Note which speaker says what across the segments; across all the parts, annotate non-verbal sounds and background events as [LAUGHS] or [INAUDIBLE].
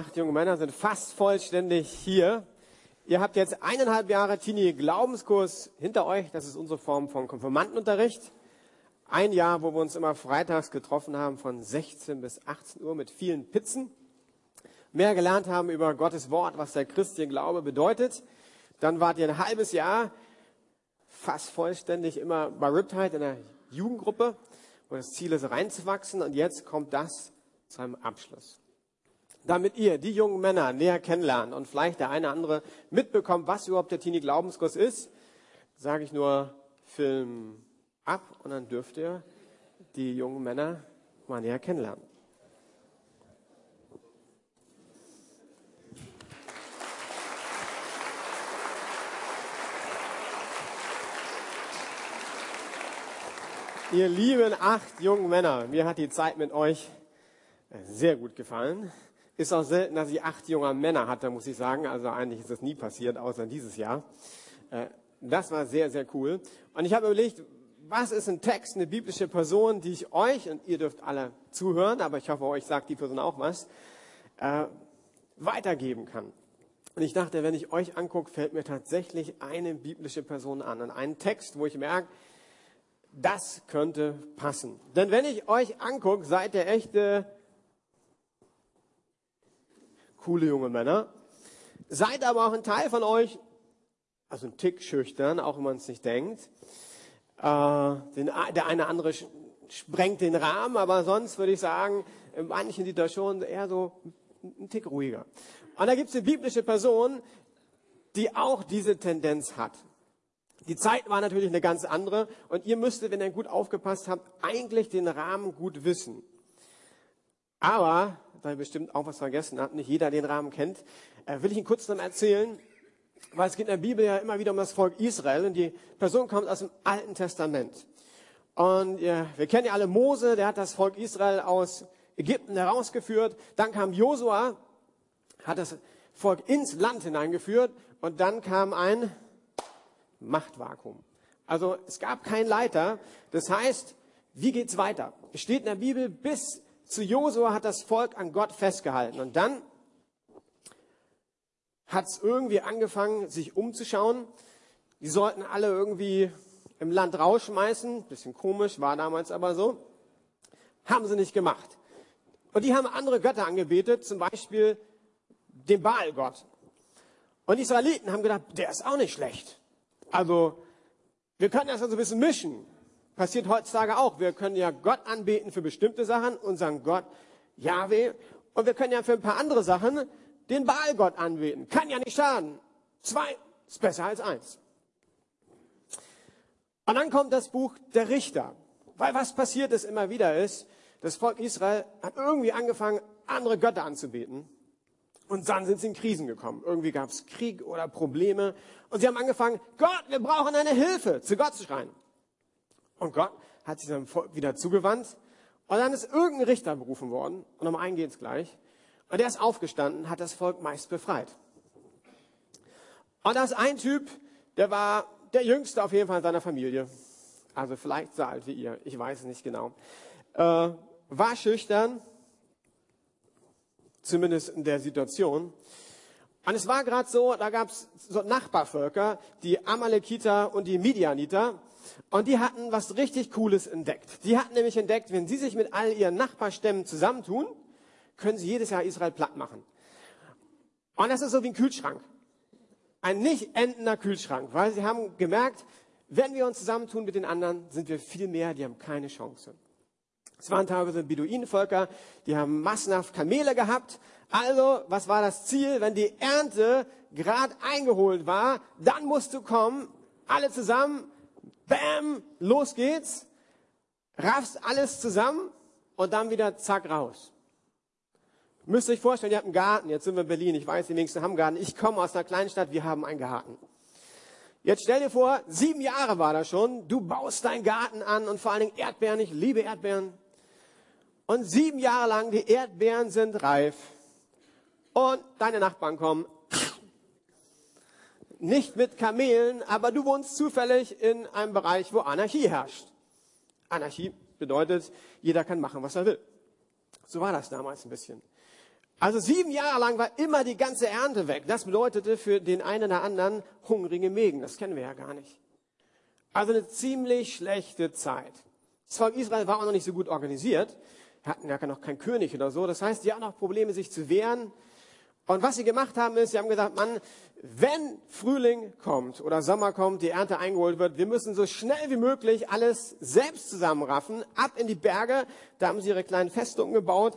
Speaker 1: Acht junge Männer sind fast vollständig hier. Ihr habt jetzt eineinhalb Jahre Teenie Glaubenskurs hinter euch. Das ist unsere Form von Konfirmandenunterricht. Ein Jahr, wo wir uns immer freitags getroffen haben von 16 bis 18 Uhr mit vielen Pizzen. Mehr gelernt haben über Gottes Wort, was der christliche Glaube bedeutet. Dann wart ihr ein halbes Jahr fast vollständig immer bei Riptide in der Jugendgruppe, wo das Ziel ist, reinzuwachsen. Und jetzt kommt das zu einem Abschluss damit ihr die jungen Männer näher kennenlernt und vielleicht der eine oder andere mitbekommt, was überhaupt der Teenie Glaubenskurs ist, sage ich nur Film ab und dann dürft ihr die jungen Männer mal näher kennenlernen. Ihr lieben acht jungen Männer, mir hat die Zeit mit euch sehr gut gefallen. Ist auch selten, dass ich acht junge Männer hatte, muss ich sagen. Also eigentlich ist das nie passiert, außer dieses Jahr. Äh, das war sehr, sehr cool. Und ich habe überlegt, was ist ein Text, eine biblische Person, die ich euch, und ihr dürft alle zuhören, aber ich hoffe, euch sagt die Person auch was, äh, weitergeben kann. Und ich dachte, wenn ich euch angucke, fällt mir tatsächlich eine biblische Person an. Und einen Text, wo ich merke, das könnte passen. Denn wenn ich euch angucke, seid ihr echte coole junge Männer. Seid aber auch ein Teil von euch, also ein Tick schüchtern, auch wenn man es nicht denkt. Äh, der eine andere sprengt den Rahmen, aber sonst würde ich sagen, in manchen sieht das schon eher so ein Tick ruhiger. Und da gibt es eine biblische Person, die auch diese Tendenz hat. Die Zeit war natürlich eine ganz andere und ihr müsstet, wenn ihr gut aufgepasst habt, eigentlich den Rahmen gut wissen. Aber da ihr bestimmt auch was vergessen habt, nicht jeder den Rahmen kennt, äh, will ich Ihnen kurz noch erzählen, weil es geht in der Bibel ja immer wieder um das Volk Israel und die Person kommt aus dem Alten Testament. Und ja, wir kennen ja alle Mose, der hat das Volk Israel aus Ägypten herausgeführt. Dann kam Josua, hat das Volk ins Land hineingeführt und dann kam ein Machtvakuum. Also es gab keinen Leiter. Das heißt, wie geht's weiter? Es steht in der Bibel, bis zu Josua hat das Volk an Gott festgehalten. Und dann hat es irgendwie angefangen, sich umzuschauen. Die sollten alle irgendwie im Land rausschmeißen. Bisschen komisch, war damals aber so. Haben sie nicht gemacht. Und die haben andere Götter angebetet, zum Beispiel den Baalgott. Und die Israeliten haben gedacht, der ist auch nicht schlecht. Also, wir können das also ein bisschen mischen. Passiert heutzutage auch. Wir können ja Gott anbeten für bestimmte Sachen, unseren Gott Yahweh. Und wir können ja für ein paar andere Sachen den Baalgott anbeten. Kann ja nicht schaden. Zwei ist besser als eins. Und dann kommt das Buch der Richter. Weil was passiert ist immer wieder ist, das Volk Israel hat irgendwie angefangen, andere Götter anzubeten. Und dann sind sie in Krisen gekommen. Irgendwie gab es Krieg oder Probleme. Und sie haben angefangen, Gott, wir brauchen eine Hilfe, zu Gott zu schreien. Und Gott hat sich Volk wieder zugewandt. Und dann ist irgendein Richter berufen worden. Und um einen geht's gleich. Und der ist aufgestanden, hat das Volk meist befreit. Und da ist ein Typ, der war der jüngste auf jeden Fall in seiner Familie. Also vielleicht so alt wie ihr. Ich weiß es nicht genau. Äh, war schüchtern. Zumindest in der Situation. Und es war gerade so, da gab es so Nachbarvölker, die Amalekiter und die Midianiter. Und die hatten was richtig Cooles entdeckt. Die hatten nämlich entdeckt, wenn sie sich mit all ihren Nachbarstämmen zusammentun, können sie jedes Jahr Israel platt machen. Und das ist so wie ein Kühlschrank. Ein nicht endender Kühlschrank, weil sie haben gemerkt, wenn wir uns zusammentun mit den anderen, sind wir viel mehr, die haben keine Chance. Es waren teilweise Beduinenvölker, die haben massenhaft Kamele gehabt. Also, was war das Ziel? Wenn die Ernte gerade eingeholt war, dann musst du kommen, alle zusammen, Bam, los geht's. Raffst alles zusammen und dann wieder zack raus. Müsst ihr euch vorstellen, ihr habt einen Garten. Jetzt sind wir in Berlin. Ich weiß, die wenigsten haben einen Garten. Ich komme aus einer kleinen Stadt. Wir haben einen Garten. Jetzt stell dir vor, sieben Jahre war das schon. Du baust deinen Garten an und vor allen Dingen Erdbeeren. Ich liebe Erdbeeren. Und sieben Jahre lang, die Erdbeeren sind reif. Und deine Nachbarn kommen nicht mit Kamelen, aber du wohnst zufällig in einem Bereich, wo Anarchie herrscht. Anarchie bedeutet, jeder kann machen, was er will. So war das damals ein bisschen. Also sieben Jahre lang war immer die ganze Ernte weg. Das bedeutete für den einen oder anderen hungrige Mägen. Das kennen wir ja gar nicht. Also eine ziemlich schlechte Zeit. Das Volk Israel war auch noch nicht so gut organisiert. Hatten ja noch keinen König oder so. Das heißt, die hatten auch Probleme, sich zu wehren. Und was sie gemacht haben, ist, sie haben gesagt, Mann, wenn Frühling kommt oder Sommer kommt, die Ernte eingeholt wird, wir müssen so schnell wie möglich alles selbst zusammenraffen, ab in die Berge. Da haben sie ihre kleinen Festungen gebaut.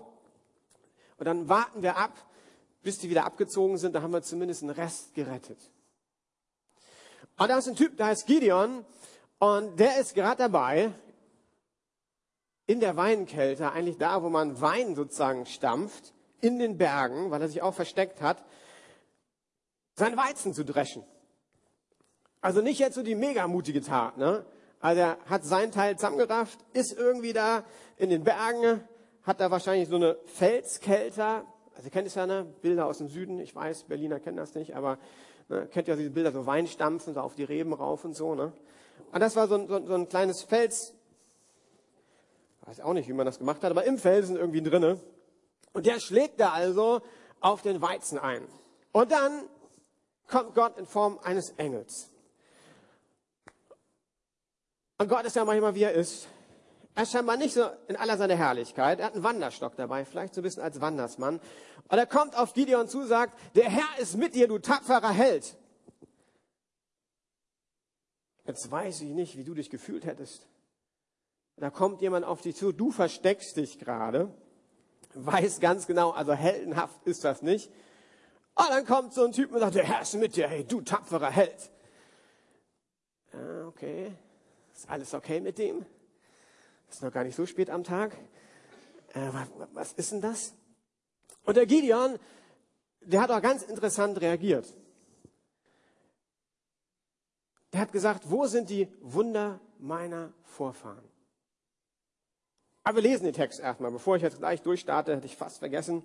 Speaker 1: Und dann warten wir ab, bis die wieder abgezogen sind. Da haben wir zumindest einen Rest gerettet. Und da ist ein Typ, der heißt Gideon. Und der ist gerade dabei, in der Weinkälte, eigentlich da, wo man Wein sozusagen stampft, in den Bergen, weil er sich auch versteckt hat, sein Weizen zu dreschen. Also nicht jetzt so die mega mutige Tat, ne? Also er hat sein Teil zusammengerafft, ist irgendwie da in den Bergen, hat da wahrscheinlich so eine Felskelter. Also ihr kennt es ja, ne? Bilder aus dem Süden. Ich weiß, Berliner kennen das nicht, aber ne? kennt ja diese Bilder, so Weinstampfen, so auf die Reben rauf und so, ne? Und das war so ein, so, so ein kleines Fels. Weiß auch nicht, wie man das gemacht hat, aber im Felsen irgendwie drinne. Und der schlägt da also auf den Weizen ein. Und dann kommt Gott in Form eines Engels. Und Gott ist ja manchmal, wie er ist. Er ist scheinbar nicht so in aller seiner Herrlichkeit. Er hat einen Wanderstock dabei, vielleicht so ein bisschen als Wandersmann. Und er kommt auf Gideon zu, sagt, der Herr ist mit dir, du tapferer Held. Jetzt weiß ich nicht, wie du dich gefühlt hättest. Da kommt jemand auf dich zu, du versteckst dich gerade, weiß ganz genau, also heldenhaft ist das nicht. Und dann kommt so ein Typ und sagt, der Herr ist mit dir, hey, du tapferer Held. Ja, okay, ist alles okay mit dem? Ist noch gar nicht so spät am Tag. Äh, was ist denn das? Und der Gideon, der hat auch ganz interessant reagiert. Der hat gesagt, wo sind die Wunder meiner Vorfahren? Aber wir lesen den Text erstmal. Bevor ich jetzt gleich durchstarte, hätte ich fast vergessen.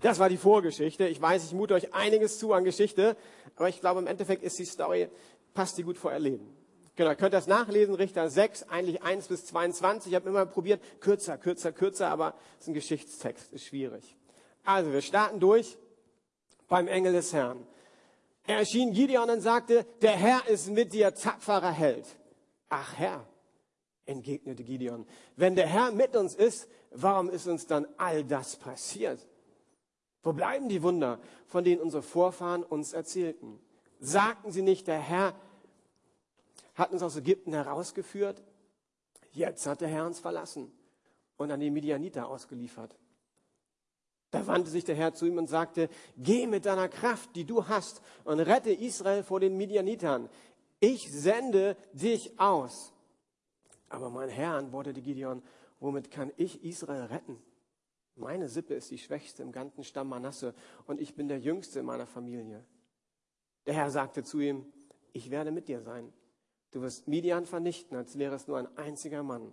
Speaker 1: Das war die Vorgeschichte. Ich weiß, ich mute euch einiges zu an Geschichte, aber ich glaube, im Endeffekt ist die Story, passt die gut vor ihr Leben. Genau, ihr könnt das nachlesen, Richter 6, eigentlich 1 bis 22. Ich habe immer probiert, kürzer, kürzer, kürzer, aber es ist ein Geschichtstext, ist schwierig. Also, wir starten durch beim Engel des Herrn. Er erschien Gideon und sagte, der Herr ist mit dir, tapferer Held. Ach Herr, entgegnete Gideon, wenn der Herr mit uns ist, warum ist uns dann all das passiert? Wo bleiben die Wunder, von denen unsere Vorfahren uns erzählten? Sagten sie nicht, der Herr hat uns aus Ägypten herausgeführt. Jetzt hat der Herr uns verlassen und an die Midianiter ausgeliefert. Da wandte sich der Herr zu ihm und sagte, geh mit deiner Kraft, die du hast, und rette Israel vor den Midianitern. Ich sende dich aus. Aber mein Herr antwortete Gideon, womit kann ich Israel retten? Meine Sippe ist die schwächste im ganzen Stamm Manasse und ich bin der Jüngste in meiner Familie. Der Herr sagte zu ihm, ich werde mit dir sein Du wirst Midian vernichten, als wäre es nur ein einziger Mann.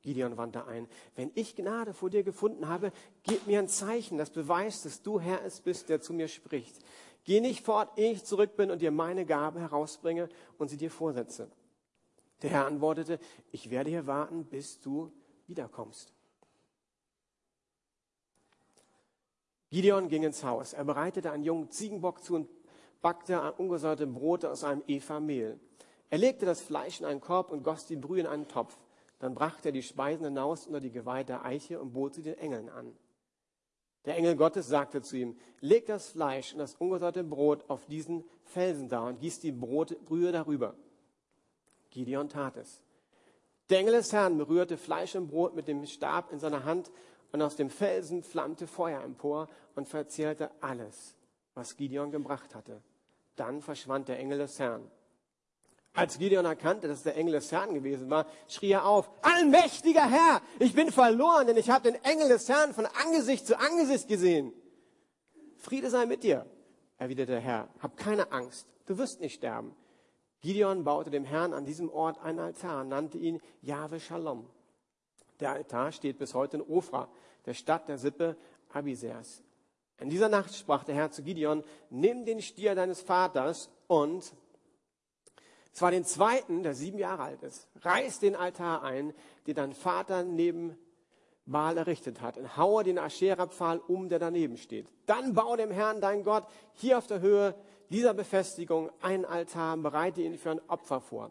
Speaker 1: Gideon wandte ein. Wenn ich Gnade vor dir gefunden habe, gib mir ein Zeichen, das beweist, dass du Herr es bist, der zu mir spricht. Geh nicht fort, ehe ich zurück bin und dir meine Gabe herausbringe und sie dir vorsetze. Der Herr antwortete, ich werde hier warten, bis du wiederkommst. Gideon ging ins Haus. Er bereitete einen jungen Ziegenbock zu und backte ungesäuerte Brote aus einem Eva Mehl. Er legte das Fleisch in einen Korb und goss die Brühe in einen Topf. Dann brachte er die Speisen hinaus unter die geweihte Eiche und bot sie den Engeln an. Der Engel Gottes sagte zu ihm, leg das Fleisch und das ungesäuerte Brot auf diesen Felsen da und gieß die Brotbrühe darüber. Gideon tat es. Der Engel des Herrn berührte Fleisch und Brot mit dem Stab in seiner Hand und aus dem Felsen flammte Feuer empor und verzehrte alles, was Gideon gebracht hatte. Dann verschwand der Engel des Herrn. Als Gideon erkannte, dass es der Engel des Herrn gewesen war, schrie er auf, allmächtiger Herr, ich bin verloren, denn ich habe den Engel des Herrn von Angesicht zu Angesicht gesehen. Friede sei mit dir, erwiderte der Herr, hab keine Angst, du wirst nicht sterben. Gideon baute dem Herrn an diesem Ort einen Altar nannte ihn Jahwe Shalom. Der Altar steht bis heute in Ofra, der Stadt der Sippe Abisers. In dieser Nacht sprach der Herr zu Gideon, nimm den Stier deines Vaters und zwar den zweiten, der sieben Jahre alt ist. Reiß den Altar ein, den dein Vater neben Baal errichtet hat. Und haue den Aschera-Pfahl um, der daneben steht. Dann baue dem Herrn, dein Gott, hier auf der Höhe dieser Befestigung einen Altar, bereite ihn für ein Opfer vor.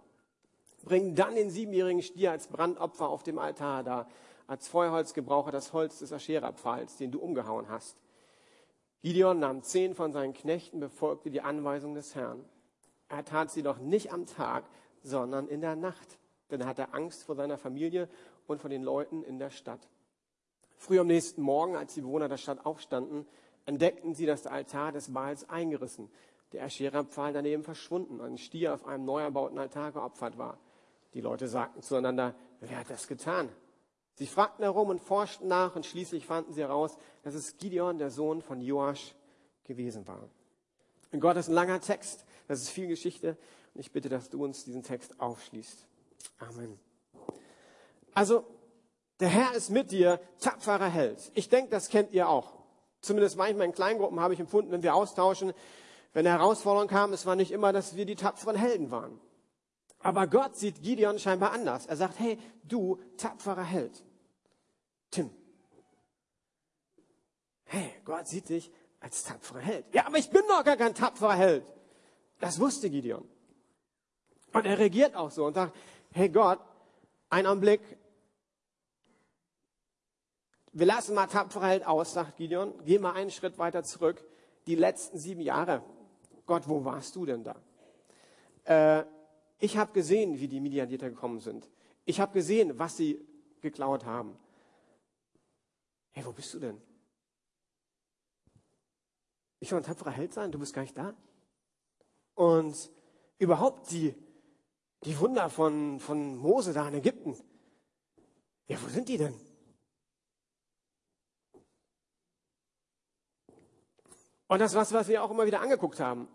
Speaker 1: Bring dann den siebenjährigen Stier als Brandopfer auf dem Altar da. Als Feuerholz gebrauche das Holz des Aschera-Pfahls, den du umgehauen hast. Gideon nahm zehn von seinen Knechten, befolgte die Anweisung des Herrn. Er tat sie doch nicht am Tag, sondern in der Nacht, denn er hatte Angst vor seiner Familie und vor den Leuten in der Stadt. Früh am nächsten Morgen, als die Bewohner der Stadt aufstanden, entdeckten sie, dass der Altar des Baals eingerissen, der Aschera-Pfahl daneben verschwunden und ein Stier auf einem neu erbauten Altar geopfert war. Die Leute sagten zueinander, wer hat das getan? Sie fragten herum und forschten nach und schließlich fanden sie heraus, dass es Gideon, der Sohn von Joasch, gewesen war. Und Gott ist ein langer Text, das ist viel Geschichte und ich bitte, dass du uns diesen Text aufschließt. Amen. Also, der Herr ist mit dir, tapferer Held. Ich denke, das kennt ihr auch. Zumindest manchmal in Kleingruppen habe ich empfunden, wenn wir austauschen, wenn eine Herausforderung kam, es war nicht immer, dass wir die tapferen Helden waren. Aber Gott sieht Gideon scheinbar anders. Er sagt, hey, du tapferer Held. Tim. Hey, Gott sieht dich als tapferer Held. Ja, aber ich bin doch gar kein tapferer Held. Das wusste Gideon. Und er reagiert auch so und sagt, hey Gott, ein Augenblick. Wir lassen mal tapferer Held aus, sagt Gideon. Geh mal einen Schritt weiter zurück. Die letzten sieben Jahre. Gott, wo warst du denn da? Äh, ich habe gesehen, wie die Midianiter gekommen sind. Ich habe gesehen, was sie geklaut haben. Hey, wo bist du denn? Ich soll ein tapferer Held sein, du bist gar nicht da. Und überhaupt die, die Wunder von, von Mose da in Ägypten. Ja, wo sind die denn? Und das was, was wir auch immer wieder angeguckt haben.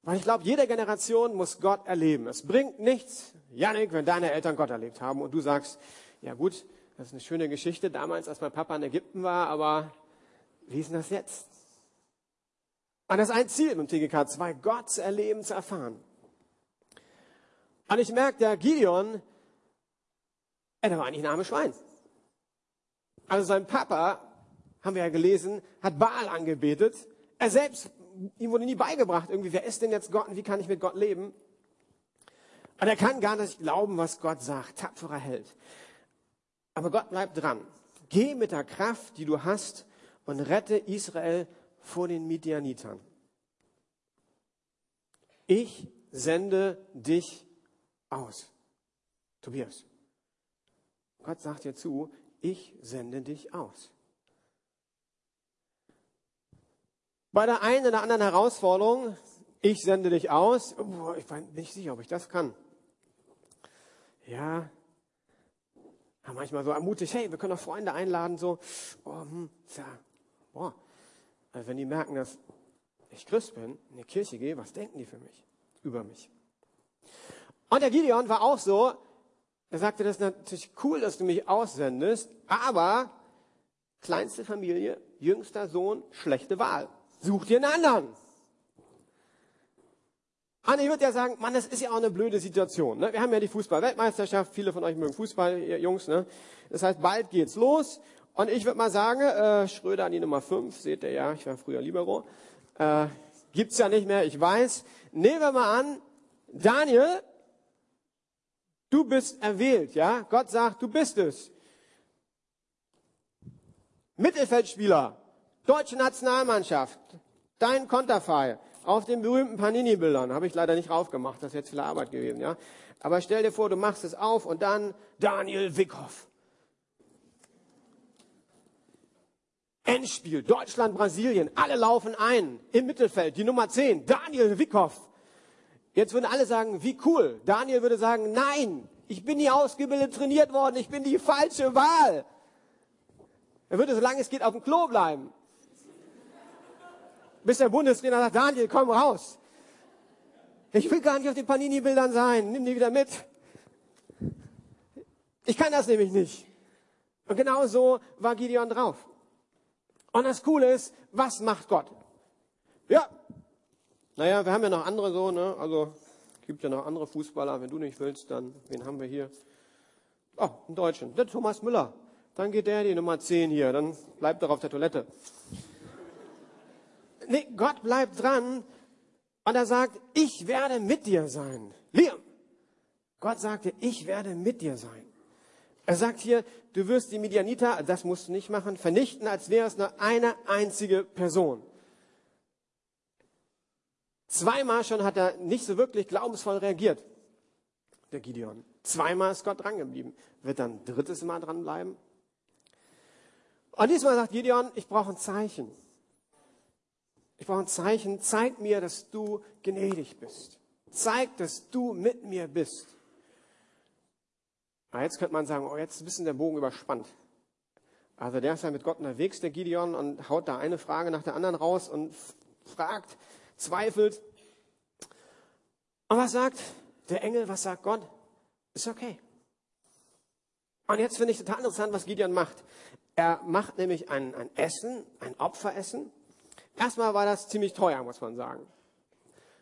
Speaker 1: Weil ich glaube, jede Generation muss Gott erleben. Es bringt nichts, Janik, wenn deine Eltern Gott erlebt haben und du sagst, ja gut, das ist eine schöne Geschichte damals, als mein Papa in Ägypten war, aber wie ist denn das jetzt? Und das ist ein Ziel mit TGK 2, Gott zu erleben, zu erfahren. Und ich merke, der Gideon, er war eigentlich ein armes Schwein. Also sein Papa, haben wir ja gelesen, hat Baal angebetet. Er selbst ihm wurde nie beigebracht, irgendwie, wer ist denn jetzt Gott und wie kann ich mit Gott leben? Und er kann gar nicht glauben, was Gott sagt. Tapferer Held. Aber Gott bleibt dran. Geh mit der Kraft, die du hast, und rette Israel vor den Midianitern. Ich sende dich aus. Tobias. Gott sagt dir zu, ich sende dich aus. Bei der einen oder anderen Herausforderung, ich sende dich aus, oh, ich bin nicht sicher, ob ich das kann. Ja, manchmal so ermutigt, hey, wir können doch Freunde einladen, so, oh, hm, ja, boah. Also wenn die merken, dass ich Christ bin, in die Kirche gehe, was denken die für mich, über mich? Und der Gideon war auch so, er sagte, das ist natürlich cool, dass du mich aussendest, aber kleinste Familie, jüngster Sohn, schlechte Wahl. Such dir einen anderen. Ich würde ja sagen, Mann, das ist ja auch eine blöde Situation. Ne? Wir haben ja die Fußball-Weltmeisterschaft, viele von euch mögen Fußball, ihr Jungs. Ne? Das heißt, bald geht's los. Und ich würde mal sagen, äh, Schröder an die Nummer 5, seht ihr ja, ich war früher Libero. Äh, gibt's ja nicht mehr, ich weiß. Nehmen wir mal an, Daniel, du bist erwählt, ja? Gott sagt, du bist es. Mittelfeldspieler, Deutsche Nationalmannschaft, dein Konterfei auf den berühmten Panini-Bildern, habe ich leider nicht raufgemacht, das ist jetzt viel Arbeit gewesen, ja. Aber stell dir vor, du machst es auf und dann Daniel Wickhoff. Endspiel, Deutschland, Brasilien, alle laufen ein im Mittelfeld, die Nummer 10, Daniel Wickhoff. Jetzt würden alle sagen, wie cool. Daniel würde sagen, nein, ich bin nie ausgebildet, trainiert worden, ich bin die falsche Wahl. Er würde, solange es geht, auf dem Klo bleiben bis der Bundestrainer sagt, Daniel, komm raus. Ich will gar nicht auf den Panini-Bildern sein. Nimm die wieder mit. Ich kann das nämlich nicht. Und genau so war Gideon drauf. Und das Coole ist, was macht Gott? Ja, naja, wir haben ja noch andere so, ne? Also gibt ja noch andere Fußballer. Wenn du nicht willst, dann wen haben wir hier? Oh, einen Deutschen, der Thomas Müller. dann geht der die Nummer 10 hier, dann bleibt doch auf der Toilette. Nee, Gott bleibt dran und er sagt, ich werde mit dir sein. Liam, Gott sagte, ich werde mit dir sein. Er sagt hier, du wirst die Midianiter, das musst du nicht machen, vernichten, als wäre es nur eine einzige Person. Zweimal schon hat er nicht so wirklich glaubensvoll reagiert, der Gideon. Zweimal ist Gott drangeblieben. Wird dann drittes Mal dranbleiben? Und diesmal sagt Gideon, ich brauche ein Zeichen. Ich brauche ein Zeichen. Zeig mir, dass du gnädig bist. Zeig, dass du mit mir bist. Aber jetzt könnte man sagen, oh, jetzt ist ein bisschen der Bogen überspannt. Also der ist ja mit Gott unterwegs, der Gideon, und haut da eine Frage nach der anderen raus und fragt, zweifelt. Und was sagt der Engel, was sagt Gott? Ist okay. Und jetzt finde ich total interessant, was Gideon macht. Er macht nämlich ein, ein Essen, ein Opferessen. Erstmal war das ziemlich teuer, muss man sagen.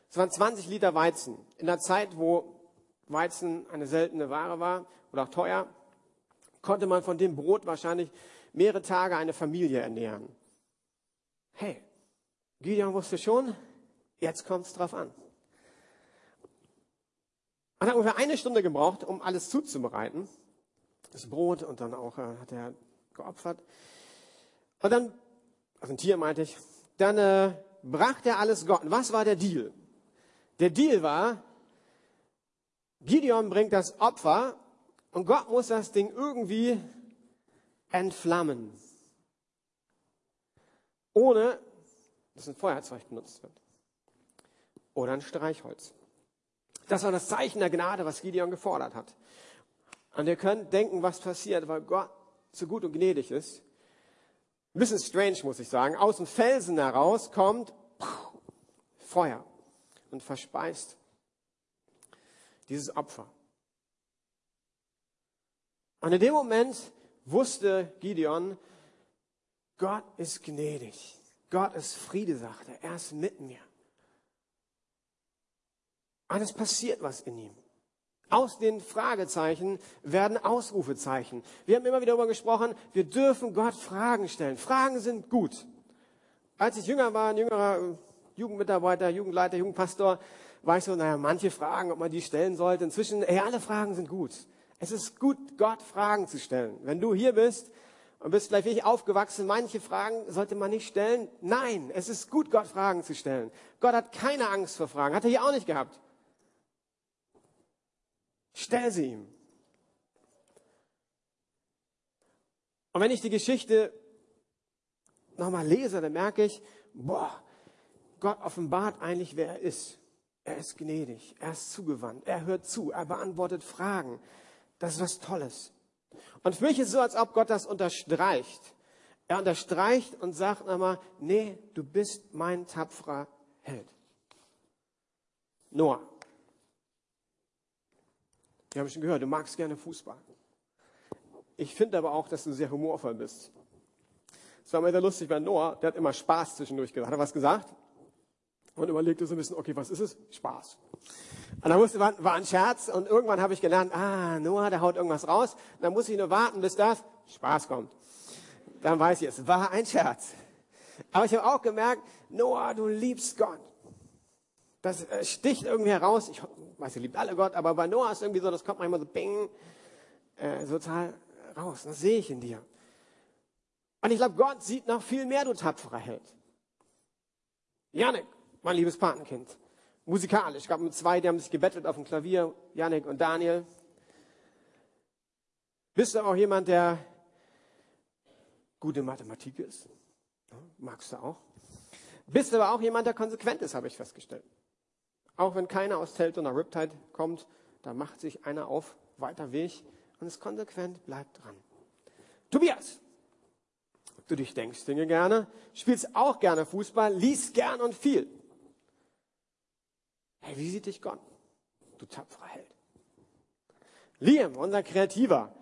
Speaker 1: Es waren 20 Liter Weizen. In der Zeit, wo Weizen eine seltene Ware war oder auch teuer, konnte man von dem Brot wahrscheinlich mehrere Tage eine Familie ernähren. Hey, Gideon wusste schon, jetzt kommt es drauf an. Man hat ungefähr eine Stunde gebraucht, um alles zuzubereiten. Das Brot und dann auch äh, hat er geopfert. Und dann, also ein Tier meinte ich, dann äh, brachte er alles Gott. Und was war der Deal? Der Deal war, Gideon bringt das Opfer und Gott muss das Ding irgendwie entflammen. Ohne, dass ein Feuerzeug benutzt wird. Oder ein Streichholz. Das war das Zeichen der Gnade, was Gideon gefordert hat. Und ihr könnt denken, was passiert, weil Gott so gut und gnädig ist. Ein bisschen strange, muss ich sagen. Aus dem Felsen heraus kommt Feuer und verspeist dieses Opfer. Und in dem Moment wusste Gideon, Gott ist gnädig. Gott ist Friede, sagte er. Er ist mit mir. Und es passiert was in ihm. Aus den Fragezeichen werden Ausrufezeichen. Wir haben immer wieder darüber gesprochen, wir dürfen Gott Fragen stellen. Fragen sind gut. Als ich jünger war, ein jüngerer Jugendmitarbeiter, Jugendleiter, Jugendpastor, war ich so, naja, manche Fragen, ob man die stellen sollte. Inzwischen, ey, alle Fragen sind gut. Es ist gut, Gott Fragen zu stellen. Wenn du hier bist und bist vielleicht wirklich aufgewachsen, manche Fragen sollte man nicht stellen. Nein, es ist gut, Gott Fragen zu stellen. Gott hat keine Angst vor Fragen. Hat er hier auch nicht gehabt. Stell sie ihm. Und wenn ich die Geschichte nochmal lese, dann merke ich, boah, Gott offenbart eigentlich, wer er ist. Er ist gnädig, er ist zugewandt, er hört zu, er beantwortet Fragen. Das ist was Tolles. Und für mich ist es so, als ob Gott das unterstreicht. Er unterstreicht und sagt nochmal, nee, du bist mein tapferer Held. Noah. Wir haben schon gehört, du magst gerne Fußball. Ich finde aber auch, dass du sehr humorvoll bist. Es war immer sehr lustig bei Noah, der hat immer Spaß zwischendurch gesagt. Hat er was gesagt? Und überlegte so ein bisschen, okay, was ist es? Spaß. Und dann wusste, war, war ein Scherz und irgendwann habe ich gelernt, ah, Noah, der haut irgendwas raus. Und dann muss ich nur warten, bis das Spaß kommt. Dann weiß ich, es war ein Scherz. Aber ich habe auch gemerkt, Noah, du liebst Gott. Das äh, sticht irgendwie heraus. Ich weiß, ihr liebt alle Gott, aber bei Noah ist irgendwie so, das kommt manchmal so bing, äh, total raus. Das sehe ich in dir. Und ich glaube, Gott sieht noch viel mehr, du tapferer Held. Janik, mein liebes Patenkind. Musikalisch. Glaube, mit zwei, die haben sich gebettelt auf dem Klavier, Janik und Daniel. Bist du auch jemand, der gute Mathematik ist? Magst du auch? Bist du aber auch jemand, der konsequent ist, habe ich festgestellt. Auch wenn keiner aus Telt oder Riptide kommt, da macht sich einer auf, weiter Weg und ist konsequent, bleibt dran. Tobias, du dich denkst Dinge gerne, spielst auch gerne Fußball, liest gern und viel. Hey, wie sieht dich Gott? Du tapferer Held. Liam, unser Kreativer,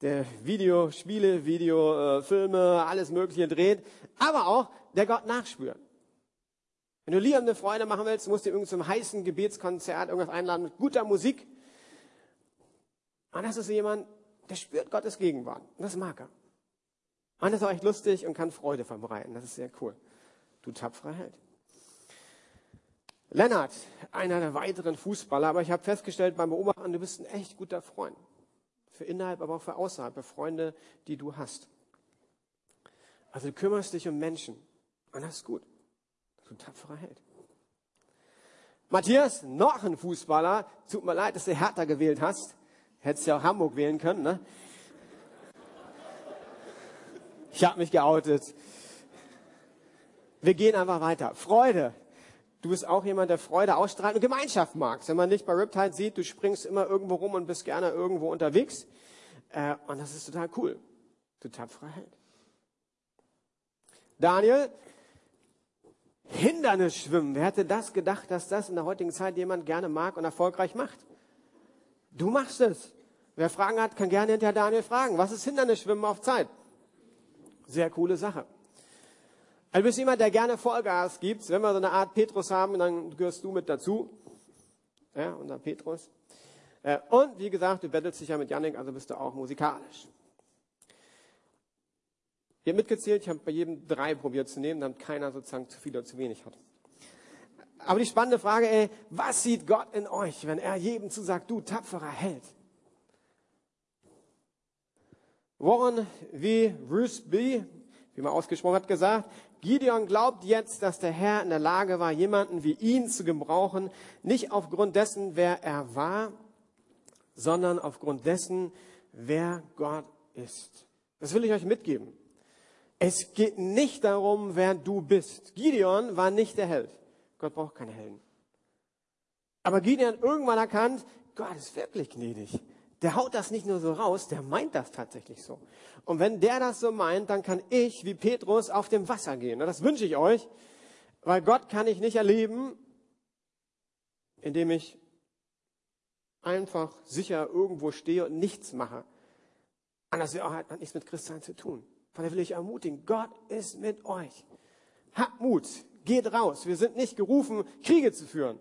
Speaker 1: der Videospiele, Videofilme, alles Mögliche dreht, aber auch der Gott nachspürt. Wenn du Liam eine Freude machen willst, musst du ihn zum heißen Gebetskonzert irgendwas einladen mit guter Musik. Und das ist jemand, der spürt Gottes Gegenwart. Und das mag er. Und das ist auch echt lustig und kann Freude verbreiten. Das ist sehr cool. Du tapferer Held. Lennart, einer der weiteren Fußballer, aber ich habe festgestellt beim Beobachten, du bist ein echt guter Freund. Für innerhalb, aber auch für außerhalb, für Freunde, die du hast. Also du kümmerst dich um Menschen. Und das ist gut. Du tapferer Held. Matthias, noch ein Fußballer. Tut mir leid, dass du Hertha gewählt hast. Hättest ja auch Hamburg wählen können, ne? Ich habe mich geoutet. Wir gehen einfach weiter. Freude. Du bist auch jemand, der Freude ausstrahlt und Gemeinschaft magst. Wenn man dich bei Riptide sieht, du springst immer irgendwo rum und bist gerne irgendwo unterwegs. Äh, und das ist total cool. Du tapferer Held. Daniel, Hindernisschwimmen. Wer hätte das gedacht, dass das in der heutigen Zeit jemand gerne mag und erfolgreich macht? Du machst es. Wer Fragen hat, kann gerne hinterher Daniel fragen. Was ist Hindernisschwimmen auf Zeit? Sehr coole Sache. Also du bist jemand, der gerne Vollgas gibt. Wenn wir so eine Art Petrus haben, dann gehörst du mit dazu. Ja, unser Petrus. Äh, und wie gesagt, du bettelst dich ja mit Yannick, also bist du auch musikalisch. Ich habe mitgezählt, ich habe bei jedem drei probiert zu nehmen, damit keiner sozusagen zu viel oder zu wenig hat. Aber die spannende Frage, ey, was sieht Gott in euch, wenn er jedem zusagt, du tapferer Held? Warren V. Rusby, wie man ausgesprochen hat, gesagt, Gideon glaubt jetzt, dass der Herr in der Lage war, jemanden wie ihn zu gebrauchen, nicht aufgrund dessen, wer er war, sondern aufgrund dessen, wer Gott ist. Das will ich euch mitgeben. Es geht nicht darum, wer du bist. Gideon war nicht der Held. Gott braucht keine Helden. Aber Gideon hat irgendwann erkannt, Gott ist wirklich gnädig der haut das nicht nur so raus, der meint das tatsächlich so. Und wenn der das so meint, dann kann ich wie Petrus auf dem Wasser gehen. Und das wünsche ich euch, weil Gott kann ich nicht erleben, indem ich einfach sicher irgendwo stehe und nichts mache. Anders hat nichts mit Christsein zu tun. Von daher will ich ermutigen, Gott ist mit euch. Habt Mut, geht raus. Wir sind nicht gerufen, Kriege zu führen,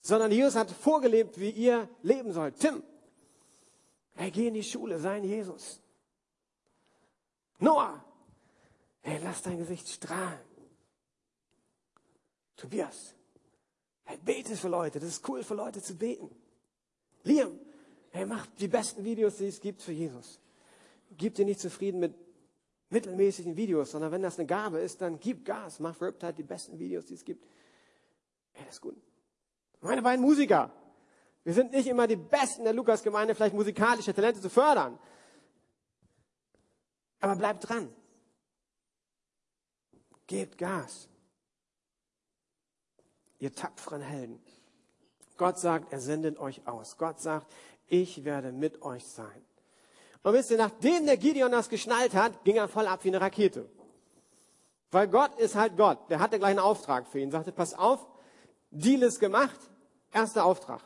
Speaker 1: sondern Jesus hat vorgelebt, wie ihr leben sollt. Tim, Hey, geh in die Schule, sei ein Jesus. Noah, hey, lass dein Gesicht strahlen. Tobias, hey, bete für Leute, das ist cool für Leute zu beten. Liam, hey, mach die besten Videos, die es gibt für Jesus. Gib dir nicht zufrieden mit mittelmäßigen Videos, sondern wenn das eine Gabe ist, dann gib Gas, mach Riptide die besten Videos, die es gibt. Hey, das ist gut. Meine beiden Musiker, wir sind nicht immer die Besten der Lukas-Gemeinde, vielleicht musikalische Talente zu fördern. Aber bleibt dran. Gebt Gas. Ihr tapferen Helden. Gott sagt, er sendet euch aus. Gott sagt, ich werde mit euch sein. Und wisst ihr, nachdem der Gideon das geschnallt hat, ging er voll ab wie eine Rakete. Weil Gott ist halt Gott. Der hatte gleich einen Auftrag für ihn. Sagte, pass auf, Deal ist gemacht, erster Auftrag.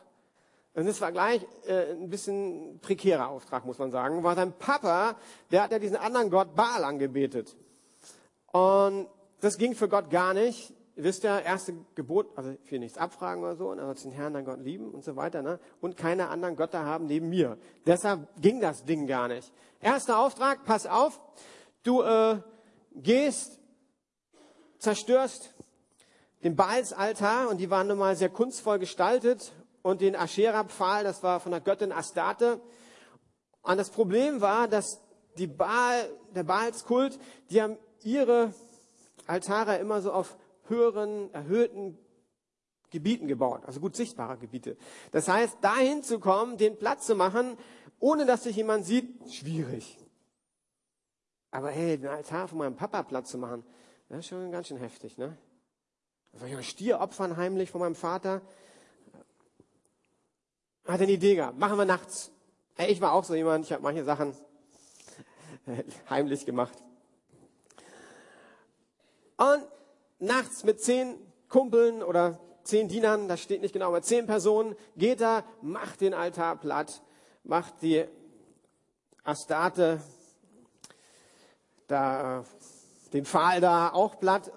Speaker 1: Und das war gleich äh, ein bisschen prekärer Auftrag, muss man sagen. War sein Papa, der hat ja diesen anderen Gott Baal angebetet. Und das ging für Gott gar nicht. Ihr wisst ja, erste Gebot, also für nichts abfragen oder so, und also den Herrn, dein Gott lieben und so weiter, ne? Und keine anderen Götter haben neben mir. Deshalb ging das Ding gar nicht. Erster Auftrag, pass auf, du äh, gehst, zerstörst den Baalsaltar und die waren nun mal sehr kunstvoll gestaltet und den Aschera-Pfahl, das war von der Göttin Astarte. Und das Problem war, dass die Baal, der Baalskult, die haben ihre Altare immer so auf höheren, erhöhten Gebieten gebaut, also gut sichtbare Gebiete. Das heißt, dahin zu kommen, den Platz zu machen, ohne dass sich jemand sieht, schwierig. Aber hey, den Altar von meinem Papa Platz zu machen, das ist schon ganz schön heftig, ne? Soll ich einen Stier opfern heimlich von meinem Vater? hat eine Idee gehabt. Machen wir nachts. Ich war auch so jemand, ich habe manche Sachen [LAUGHS] heimlich gemacht. Und nachts mit zehn Kumpeln oder zehn Dienern, das steht nicht genau, aber zehn Personen, geht er, macht den Altar platt, macht die Astarte, da, den Pfahl da auch platt.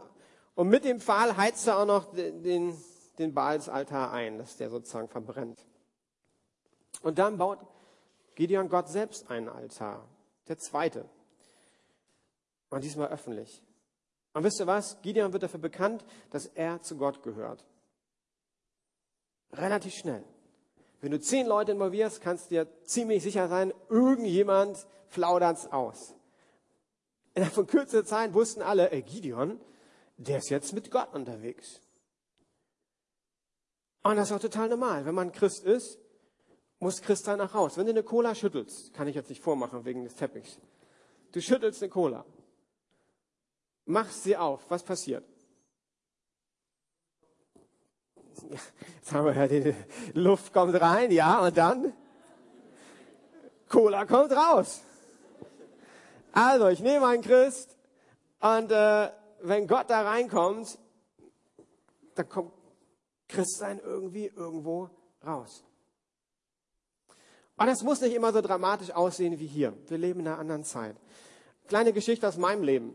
Speaker 1: Und mit dem Pfahl heizt er auch noch den, den, Baalsaltar ein, dass der sozusagen verbrennt. Und dann baut Gideon Gott selbst einen Altar. Der zweite. Und diesmal öffentlich. Und wisst ihr was? Gideon wird dafür bekannt, dass er zu Gott gehört. Relativ schnell. Wenn du zehn Leute involvierst, kannst du dir ziemlich sicher sein, irgendjemand plaudert's aus. Innerhalb von kürzester Zeit wussten alle, ey, Gideon, der ist jetzt mit Gott unterwegs. Und das ist auch total normal. Wenn man Christ ist, muss Christ sein nach Haus. Wenn du eine Cola schüttelst, kann ich jetzt nicht vormachen wegen des Teppichs. Du schüttelst eine Cola. Machst sie auf. Was passiert? Jetzt haben wir ja die Luft kommt rein, ja, und dann? Cola kommt raus. Also, ich nehme einen Christ und äh, wenn Gott da reinkommt, dann kommt Christsein irgendwie irgendwo raus. Und das muss nicht immer so dramatisch aussehen wie hier. Wir leben in einer anderen Zeit. Kleine Geschichte aus meinem Leben.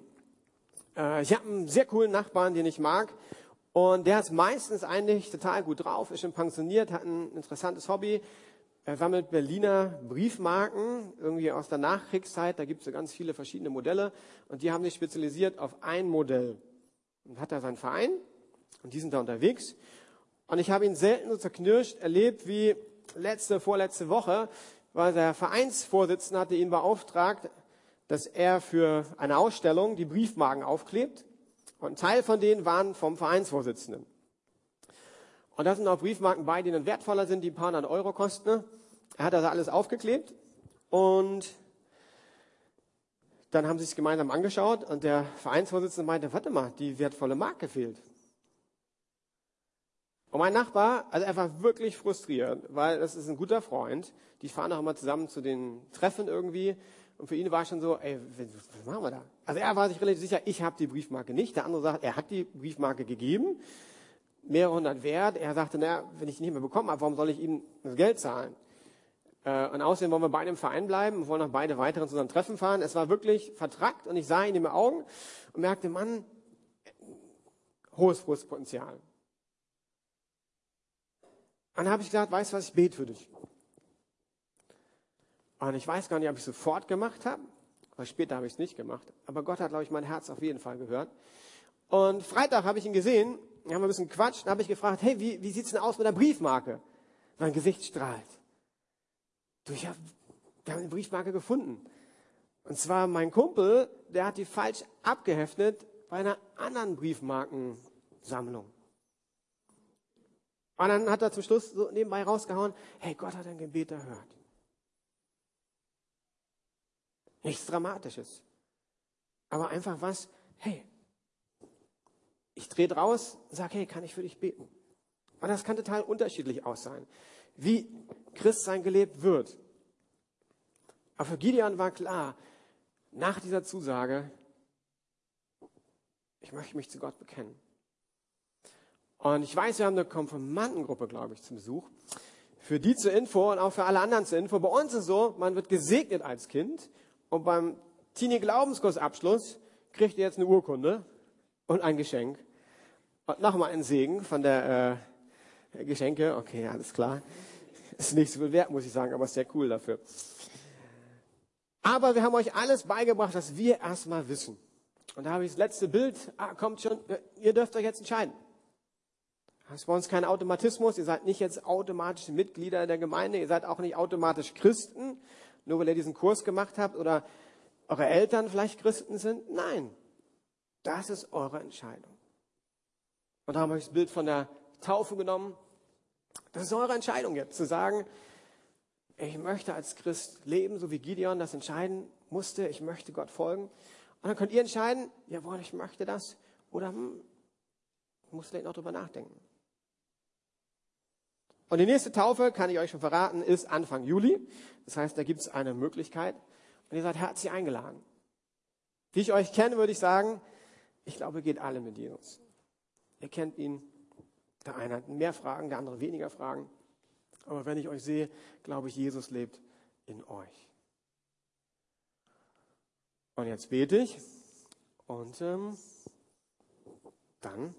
Speaker 1: Äh, ich habe einen sehr coolen Nachbarn, den ich mag. Und der ist meistens eigentlich total gut drauf, ist schon pensioniert, hat ein interessantes Hobby. Er sammelt Berliner Briefmarken, irgendwie aus der Nachkriegszeit. Da gibt es so ganz viele verschiedene Modelle. Und die haben sich spezialisiert auf ein Modell. Und hat da seinen Verein. Und die sind da unterwegs. Und ich habe ihn selten so zerknirscht erlebt wie letzte, vorletzte Woche, weil der Vereinsvorsitzende hatte ihn beauftragt, dass er für eine Ausstellung die Briefmarken aufklebt. Und ein Teil von denen waren vom Vereinsvorsitzenden. Und da sind auch Briefmarken bei, die dann wertvoller sind, die ein paar hundert Euro kosten. Er hat also alles aufgeklebt und dann haben sie es gemeinsam angeschaut und der Vereinsvorsitzende meinte, warte mal, die wertvolle Marke fehlt. Und mein Nachbar, also er war wirklich frustriert, weil das ist ein guter Freund. Die fahren auch immer zusammen zu den Treffen irgendwie. Und für ihn war schon so, ey, was machen wir da? Also er war sich relativ sicher, ich habe die Briefmarke nicht. Der andere sagt, er hat die Briefmarke gegeben, mehrere hundert wert. Er sagte, naja, wenn ich die nicht mehr bekommen habe, warum soll ich ihm das Geld zahlen? Äh, und außerdem wollen wir beide im Verein bleiben und wollen noch beide weiteren zu unserem Treffen fahren. Es war wirklich vertrackt und ich sah ihn in den Augen und merkte, Mann, hohes Frustpotenzial. Dann habe ich gesagt, weißt du was, ich bete für dich. Und ich weiß gar nicht, ob ich es sofort gemacht habe, weil später habe ich es nicht gemacht. Aber Gott hat, glaube ich, mein Herz auf jeden Fall gehört. Und Freitag habe ich ihn gesehen, haben wir ein bisschen quatscht, dann habe ich gefragt, hey, wie, wie sieht's denn aus mit der Briefmarke? Sein Gesicht strahlt. Du, ich hab, wir haben eine Briefmarke gefunden. Und zwar mein Kumpel, der hat die falsch abgeheftet bei einer anderen Briefmarkensammlung. Und dann hat er zum Schluss so nebenbei rausgehauen, hey, Gott hat ein Gebet erhört. Nichts Dramatisches. Aber einfach was, hey, ich drehe draus, sag, hey, kann ich für dich beten? Und das kann total unterschiedlich aus sein, wie Christsein gelebt wird. Aber für Gideon war klar, nach dieser Zusage, ich möchte mich zu Gott bekennen. Und ich weiß, wir haben eine Konfirmandengruppe, glaube ich, zum Besuch. Für die zur Info und auch für alle anderen zur Info. Bei uns ist es so, man wird gesegnet als Kind und beim Teenie-Glaubenskursabschluss kriegt ihr jetzt eine Urkunde und ein Geschenk. Und nochmal einen Segen von der äh, Geschenke. Okay, alles klar. Ist nicht so viel wert, muss ich sagen, aber sehr cool dafür. Aber wir haben euch alles beigebracht, was wir erstmal wissen. Und da habe ich das letzte Bild. Ah, kommt schon. Ihr dürft euch jetzt entscheiden. Das ist bei uns kein Automatismus. Ihr seid nicht jetzt automatisch Mitglieder der Gemeinde. Ihr seid auch nicht automatisch Christen, nur weil ihr diesen Kurs gemacht habt oder eure Eltern vielleicht Christen sind. Nein, das ist eure Entscheidung. Und da haben wir das Bild von der Taufe genommen. Das ist eure Entscheidung jetzt, zu sagen, ich möchte als Christ leben, so wie Gideon das entscheiden musste. Ich möchte Gott folgen. Und dann könnt ihr entscheiden, jawohl, ich möchte das. Oder hm, ich muss vielleicht noch drüber nachdenken. Und die nächste Taufe, kann ich euch schon verraten, ist Anfang Juli. Das heißt, da gibt es eine Möglichkeit. Und ihr seid herzlich eingeladen. Wie ich euch kenne, würde ich sagen, ich glaube, geht alle mit Jesus. Ihr kennt ihn. Der eine hat mehr Fragen, der andere weniger Fragen. Aber wenn ich euch sehe, glaube ich, Jesus lebt in euch. Und jetzt bete ich und ähm, dann